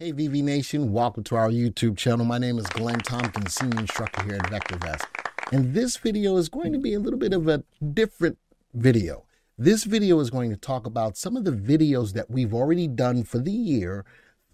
Hey, VV Nation, welcome to our YouTube channel. My name is Glenn Tompkins, Senior Instructor here at VectorVest. And this video is going to be a little bit of a different video. This video is going to talk about some of the videos that we've already done for the year,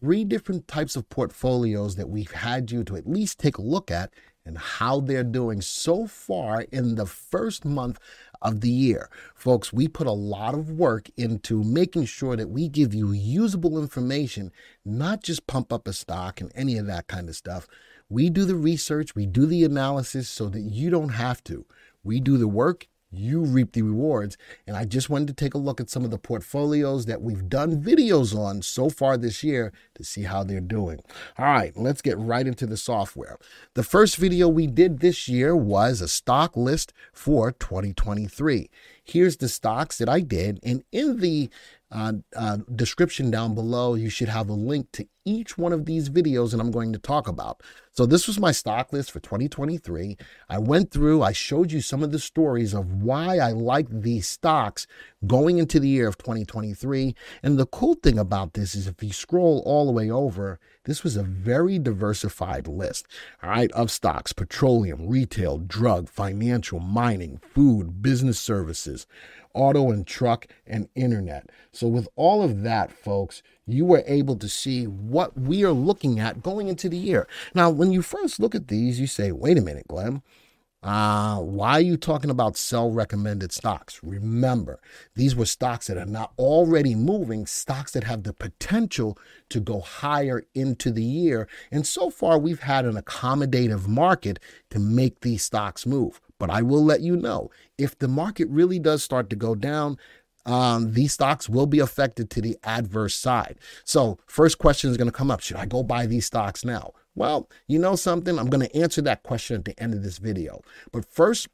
three different types of portfolios that we've had you to at least take a look at and how they're doing so far in the first month of the year. Folks, we put a lot of work into making sure that we give you usable information, not just pump up a stock and any of that kind of stuff. We do the research, we do the analysis so that you don't have to. We do the work you reap the rewards. And I just wanted to take a look at some of the portfolios that we've done videos on so far this year to see how they're doing. All right, let's get right into the software. The first video we did this year was a stock list for 2023. Here's the stocks that I did. And in the uh, uh, description down below, you should have a link to each one of these videos that I'm going to talk about. So this was my stock list for 2023. I went through, I showed you some of the stories of why I like these stocks going into the year of 2023. And the cool thing about this is if you scroll all the way over, this was a very diversified list, all right, of stocks, petroleum, retail, drug, financial, mining, food, business services, auto and truck, and internet. So, with all of that, folks, you were able to see what we are looking at going into the year. Now, when you first look at these, you say, wait a minute, Glenn. Uh, why are you talking about sell recommended stocks? Remember, these were stocks that are not already moving, stocks that have the potential to go higher into the year. And so far, we've had an accommodative market to make these stocks move. But I will let you know if the market really does start to go down, um, these stocks will be affected to the adverse side. So, first question is going to come up Should I go buy these stocks now? Well, you know something? I'm going to answer that question at the end of this video. But first,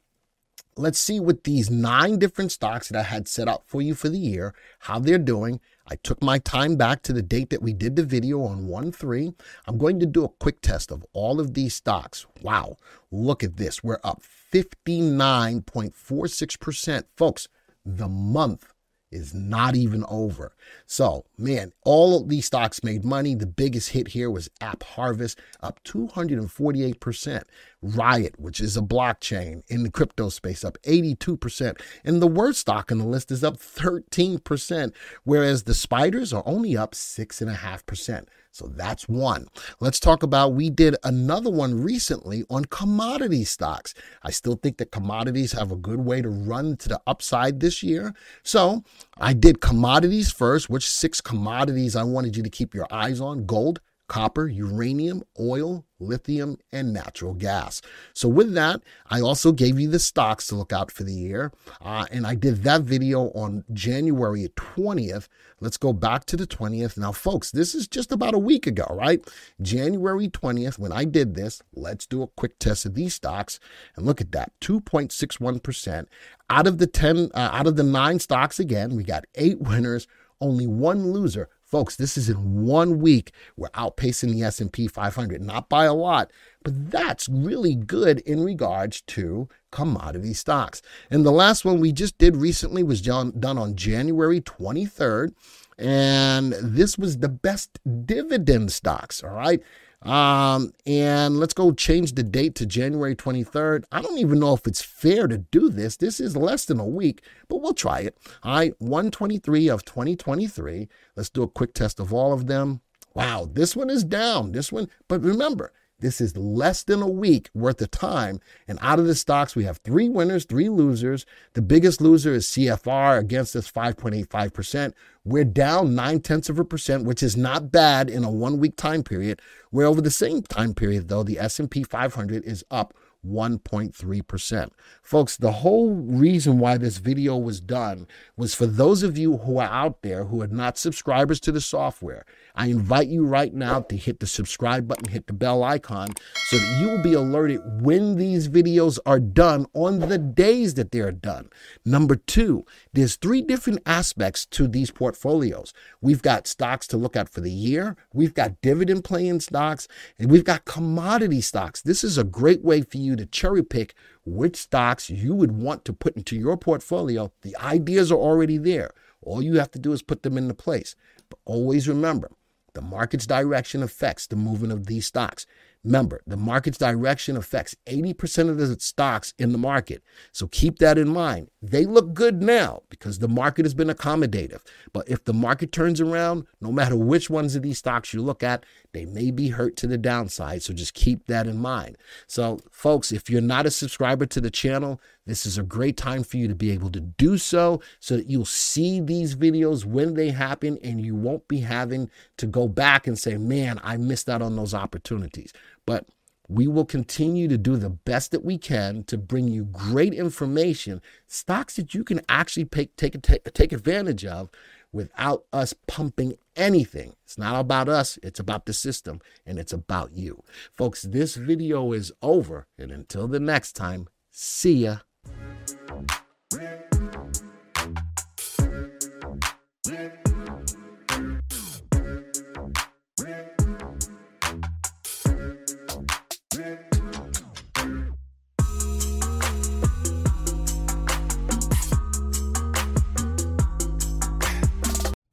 let's see what these nine different stocks that I had set up for you for the year, how they're doing. I took my time back to the date that we did the video on 1 3. I'm going to do a quick test of all of these stocks. Wow, look at this. We're up 59.46%. Folks, the month is not even over. So, man, all of these stocks made money. The biggest hit here was AppHarvest, up 248%. Riot, which is a blockchain in the crypto space, up 82%. And the worst stock on the list is up 13%, whereas the spiders are only up 6.5%. So that's one. Let's talk about we did another one recently on commodity stocks. I still think that commodities have a good way to run to the upside this year. So I did commodities first, which six commodities I wanted you to keep your eyes on gold, copper, uranium, oil, lithium, and natural gas. So, with that, I also gave you the stocks to look out for the year. Uh, and I did that video on January 20th. Let's go back to the 20th. Now, folks, this is just about a week ago, right? January 20th, when I did this, let's do a quick test of these stocks. And look at that 2.61%. Out of the 10, uh, out of the nine stocks, again, we got eight winners, only one loser. Folks, this is in one week. We're outpacing the S&P 500, not by a lot, but that's really good in regards to commodity stocks. And the last one we just did recently was done on January 23rd. And this was the best dividend stocks, all right? Um, and let's go change the date to January 23rd. I don't even know if it's fair to do this. This is less than a week, but we'll try it. All right, 123 of 2023. Let's do a quick test of all of them. Wow, this one is down. This one, but remember, this is less than a week worth of time. And out of the stocks, we have three winners, three losers. The biggest loser is CFR against us 5.85%. We're down nine tenths of a percent, which is not bad in a one week time period. Where over the same time period, though, the S&P 500 is up 1.3%. Folks, the whole reason why this video was done was for those of you who are out there who are not subscribers to the software. I invite you right now to hit the subscribe button, hit the bell icon, so that you will be alerted when these videos are done on the days that they're done. Number two, there's three different aspects to these portfolios. We've got stocks to look at for the year, we've got dividend paying stocks, and we've got commodity stocks. This is a great way for you to cherry pick which stocks you would want to put into your portfolio. The ideas are already there. All you have to do is put them into place. But always remember, the market's direction affects the movement of these stocks. Remember, the market's direction affects 80% of the stocks in the market. So keep that in mind. They look good now because the market has been accommodative. But if the market turns around, no matter which ones of these stocks you look at, they may be hurt to the downside. So just keep that in mind. So, folks, if you're not a subscriber to the channel, this is a great time for you to be able to do so so that you'll see these videos when they happen and you won't be having to go back and say, man, I missed out on those opportunities. But we will continue to do the best that we can to bring you great information, stocks that you can actually take, take, take, take advantage of without us pumping anything. It's not about us, it's about the system, and it's about you. Folks, this video is over, and until the next time, see ya.